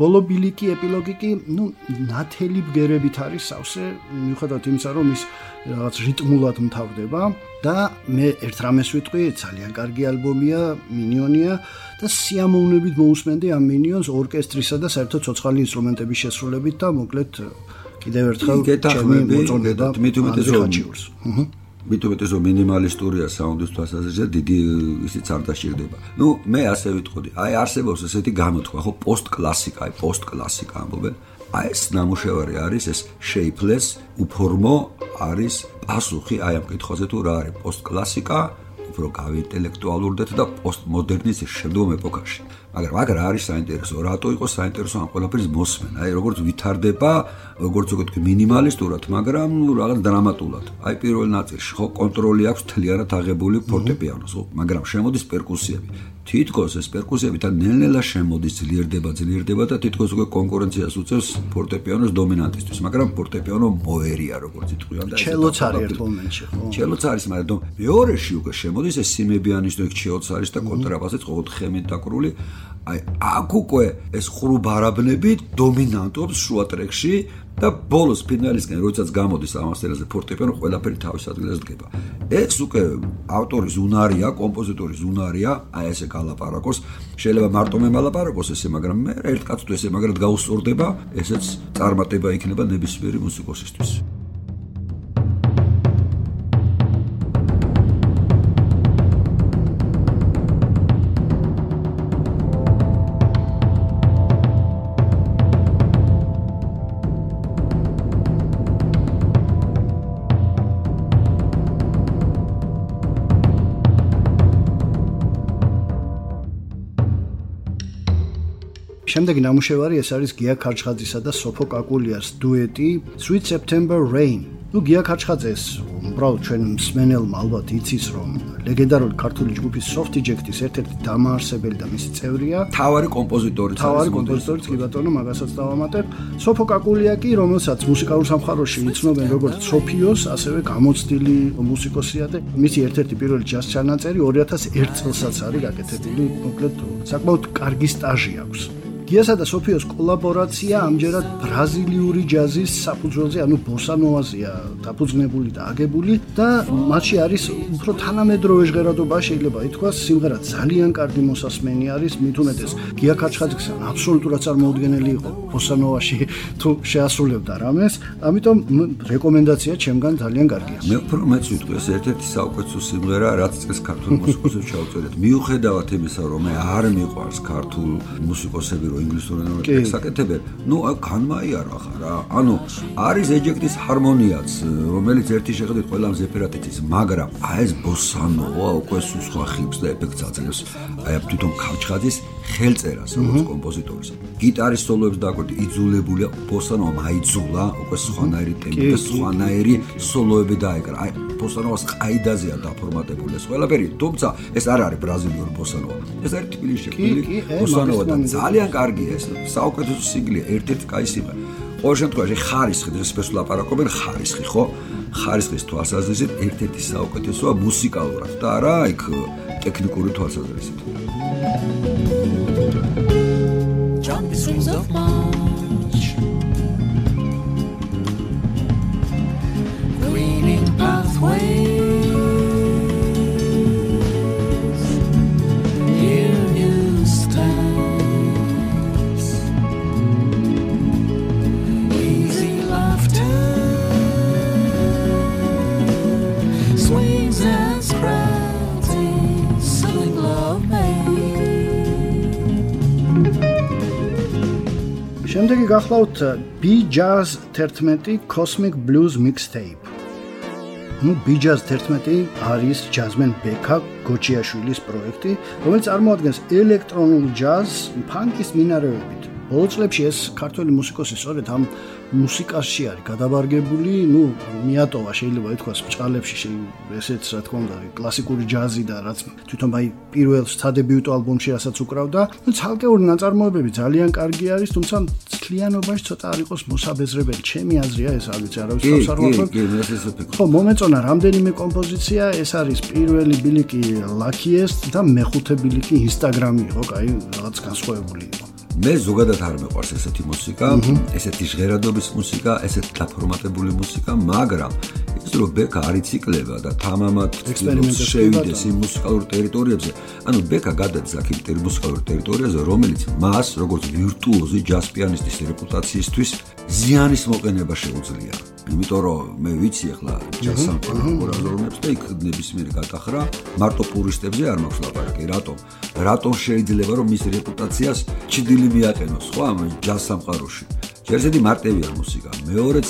ბოლო ბილიკი ეპილოგი კი, ну, ნათელი ბგერებით არის სავსე, მიუხედავად იმისა, რომ ის რაღაც რიტმულად მთავრდება და მე ერთ რამეს ვიტყვი, ძალიან კარგი ალბომია, მინიონია და სიამოვნებით მოусმენდი ამ მინიონს ორკესტრისა და საერთოდ ცოცხალი ინსტრუმენტების შესრულებით და მოკლედ კიდევ ერთხელ ჩემი მოწონება და მithumetes ხაჩიურს. აჰა უმეტეს რომ მინიმალისტურია საუნდის თვალსაზრისით დიდი ისიც არ დაშირდება. ნუ მე ასე ვიტყოდი, აი არსებობს ესეთი გამოთქვა, ხო, პოსტ-კლასიკა, აი პოსტ-კლასიკა ამბობენ. აი ეს ნამუშევარი არის ეს shapeless, უფორმო არის პასუხი აი ამ კითხვაზე თუ რა არის პოსტ-კლასიკა, უფრო გავინტელექტუალურდეთ და პოსტმოდერნიზმის შემდგომ ეპოქაში. მაგრამ აქ რა არის საინტერესო? რატო იყო საინტერესო ამ ყველაფრის მოსმენა? აი როგორც ვითარდება, როგორც ვთქვი, მინიმალისტურად, მაგრამ რაღაც დრამატულად. აი პირველ ნაწილში ხო კონტროლი აქვს თლიანად აღებული ფორტეპიანოს, ხო, მაგრამ შემოდის პერკუსიები. თითქოს ეს პერკუსიები თან ნელ-ნელა შემოდის, ძლიერდება, ძლიერდება და თითქოს უკვე კონკურენციას უწევს ფორტეპიანოს დომინანტისთვის, მაგრამ ფორტეპიანო მოერია როგორც იტყვიან და ჩელოც არის ერთ მომენტში, ხო? ჩელოც არის, მაგრამ მეორეში უკვე შემოდის ეს სიმებიანის და ჩელოც არის და კონტრაბასიც ყოველ ხემით დაკრული. აი აქ უკვე ეს ხრუბარაბნები დომინანტობს შუა ტრეკში და ბოლოს ფინალისკენ როდესაც გამოდის ამასტერაზე ფორტეპიანო ყველაფერი თავის ადგილას დგება. ეს უკვე ავტორის უნარია, კომპოზიტორის უნარია, აი ესე გალაპარაკოს. შეიძლება მარტო მე მალაპარაკოს ესე, მაგრამ მე ერთ კაცს თუ ესე მაგრად გაუსწორდება, ესეც წარმატება იქნება ნებისმიერი მუსიკოსისთვის. შემდეგი ნამუშევარი ეს არის გია ქარჩხაძისა და სოფო კაკულიას დუეტი Sweet September Rain. ნუ გია ქარჩხაძეს უბრალოდ ჩვენ მსმენელმა ალბათ იცის რომ ლეგენდარული ქართული ჯგუფის Soft Eject-ის ერთ-ერთი დამაარსებელი და მისი წევრია. თავარი კომპოზიტორი. თავარი კომპოზიტორი კი ბატონო, მაგასაც დავამატებ. სოფო კაკულია კი, რომელსაც მუსიკალურ სამხაროში იცნობენ როგორც სოფიოს, ასევე გამოცდილი მუსიკოსია და მისი ერთ-ერთი პირველი ჯაზ ჩანაწერი 2001 წელსაც არის გაკეთებული. მოკლედ საკმაოდ კარგი სტაჟი აქვს. გიასა და სოფიოს კოლაბორაცია ამჯერად ბრაზილიური ჯაზის საფუძველზე, ანუ ბოსანოვაზია დაფუძნებული და აგებული და მასში არის უფრო თანამედროვე ჟღერადობა, შეიძლება ითქვას, სიმღერა ძალიან კარგი მოსასმენი არის, უმეტეს გია ქაჩხაძისგან აბსოლუტურად წარმოუდგენელი იყო. ბოსანოვაში თუ შეასრულებდა რამეს, ამიტომ რეკომენდაცია ჩემგან ძალიან კარგია. მე უფრო მეც ვიტყვი, ეს ერთ-ერთი საუკეთესო სიმღერა, რაც წეს ქართულ მუსიკოსებს ჩავწერეთ. მიუხედავად იმისა, რომ მე არ მიყვარს ქართულ მუსიკოსები, რომ ინგლისურ ენაზე საკეთებენ. ნუ განმაიარა ხარა. ანუ არის ეჯექტის ჰარმონიაც, რომელიც ერთი შეხედვით ყველა ზეპერატიცის, მაგრამ აი ეს ბოსანოვა უკვე სხვა ხიბს და ეფექტს აძლევს. აი თვითონ ქავჩხაძის ხელწერას როგორც კომპოზიტორის. გიტარის სოლოებს დაკვირდი, იძულებულია ბოსანოვა მაიძულა, უკვე სხვანაირი ტემპი და სხვანაირი სოლოები დაეკრა. აი ბოსანოვას ყაიდაზეა დაფორმატებული ეს ყველაფერი, თუმცა ეს არ არის ბრაზილიური ბოსანოვა. ეს არის თბილისში, თბილისი ბოსანოვა და ძალიან კარგია ეს. საუკეთესო სინგლია, ერთ-ერთი კაი სიმღერა. ყოველ შემთხვევაში ხარისხი დღეს ფესს ლაპარაკობენ ხარისხი, ხო? ხარისხის თვალსაზრისით ერთ-ერთი საუკეთესოა მუსიკალურად და არა იქ ტექნიკური თვალსაზრისით. შემდეგი გახლავთ B Jazz 11 Cosmic Blues Mixtape. ნუ Jazz 11 არის ჯაზმენ ბეკა გოჩიაშვილის პროექტი, რომელიც წარმოადგენს ელექტრონულ ჯაზ ფანკის მინარევებით. ბოლო წლებში ეს ქართული მუსიკოსი სწორედ ამ მუსიკაში არის გადაბარგებული, ну, მიატოვა შეიძლება ითქვას ბჭყალებში, ესეც რა თქმა უნდა, კლასიკური ჯაზი და რაც თვითონ აი პირველ სადებიუტო ალბომში რასაც უკრავდა, ну, ცალკეული ნაწარმოებები ძალიან კარგი არის, თუმცა მთლიანობაში ცოტა არ იყოს მოსაბეზრებელი. ჩემი აზრია ეს არ ვიცი, არავის თავს არ ვახო. ხო, მომეწონა რამდენიმე კომპოზიცია, ეს არის პირველი ბილიკი Luckiest და მეხუთე ბილიკი Instagram-ი იყო, აი, რაღაც განსხვავებული იყო. მე ზოგადად არ მეყვარს ესეთი მუსიკა, ესეთი ჟღერადობის მუსიკა, ესეთი დაფორმატებული მუსიკა, მაგრამ ის რომ ბეკა არ იციკლება და თამამად შევიდეს იმ მუსიკალურ ტერიტორიებზე. ანუ ბეკა გადადის აქ იმ მუსიკალურ ტერიტორიაზე რომელიც მას როგორც ვირტუოზი ჯაზ პიანისტის რეპუტაციისთვის ზიანის მოყენება შეუძლია. იმიტომ რომ მე ვიცი ახლა ჯაზსამყარო ორაზრონებს და იქ ნებისმიერი გატახრა მარტო პურისტებზე არ მაქვს ლაპარაკი. რატომ? რატომ შეიძლება რომ მის რეპუტაციას ჩიდილი მიაყენოს ხო ამ ჯაზსამყაროში ერთ-ერთი მარტივია მუსიკა. მეორეც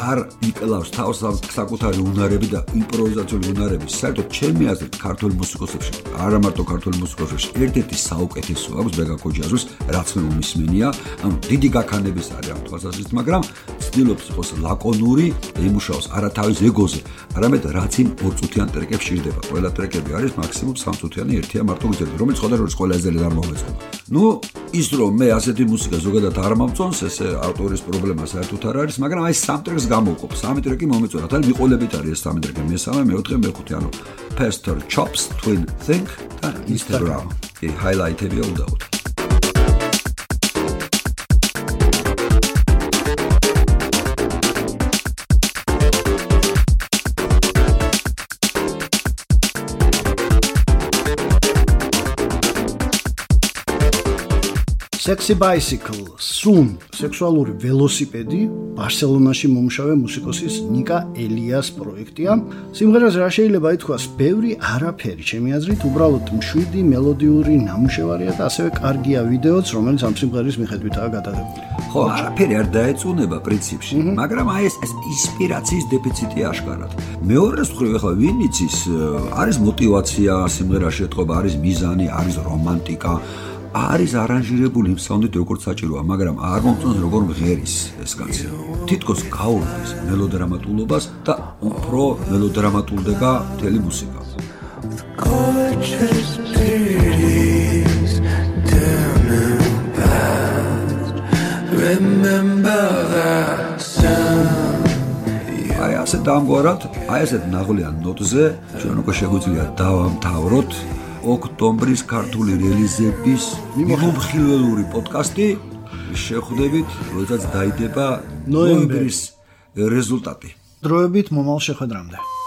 არ იკლავს თავს საკუთარი უნარები და იმპროვიზაციული უნარები. საერთოდ ჩემი აზრით, ქართული მუსიკოსებში, არა მარტო ქართული მუსიკოსებში, ერთ-ერთი საუკეთესო აქვს ბეგაკოჯაზოს, რაც მე უმისმენია. ანუ დიდი გაქანების არის ამ თვალსაზრისით, მაგრამ ცდილობს იყოს ლაკონური, იმუშაოს არა თავის ეგოზე, არამედ რაც იმ ორწუთიან ტრეკებში ჟირდება. ყველა ტრეკები არის მაქსიმუმ სამწუთიანი ერთია მარტო გზები, რომელიც ხოდარ ყველა ეზელი არ მომეწონა. ნუ ის რომ მე ასეთი მუსიკა ზოგადად არ მომწონს, ესე ავტორის პრობლემა საერთოდ არ არის, მაგრამ აი სამ ტრეკს გამოვყოფ. სამი ტრეკი მომეწონა. თან მიყოლებით არის ეს სამი ტრეკი. მესამე, მეოთხე, მეხუთე, ანუ Pastor Chops, Twin Think და Instagram. კი, ჰაილაიტები უდაოდ. Sexy Bicycle, Soon, სექსუალური ველოსიპედი ბარსელონაში მომუშავე მუსიკოსის ნიკა ელიას პროექტია. სიმღერას რა შეიძლება ითქვას, ბევრი არაფერი, ჩემი აზრით, უბრალოდ მშვიდი მელოდიური ნამუშევარია და ასევე კარგია ვიდეოც, რომელიც ამ სიმღერის მიხედვითაა გადაღებული. ხო, არაფერი არ დაეწუნება პრინციპში, მაგრამ აი ეს ეს ინსპირაციის დეფიციტი აშკარად. მეორე მხრივ, ახლა ვინ იცის, არის мотивация სიმღერაში ეთყობა, არის მიზანი, არის რომანტიკა, არის არანჟირებული იმ საუნდით როგორც საჭიროა, მაგრამ არ მომწონს როგორ მღერის ეს კაცი. თითქოს გაურბის მელოდრამატულობას და უფრო მელოდრამატულდება მთელი მუსიკა. აი ასე დამგვარად, აი ესეთ ნაღლიან ნოტზე ჩვენ უკვე შეგვიძლია დავამთავროთ ოქტომბრის ქართული რელიზების მიმოხილველური პოდკასტი შეხვდებით, როდესაც დაიდება ნოემბრის რეზულტატი. დროებით მომავალ შეხვედრამდე.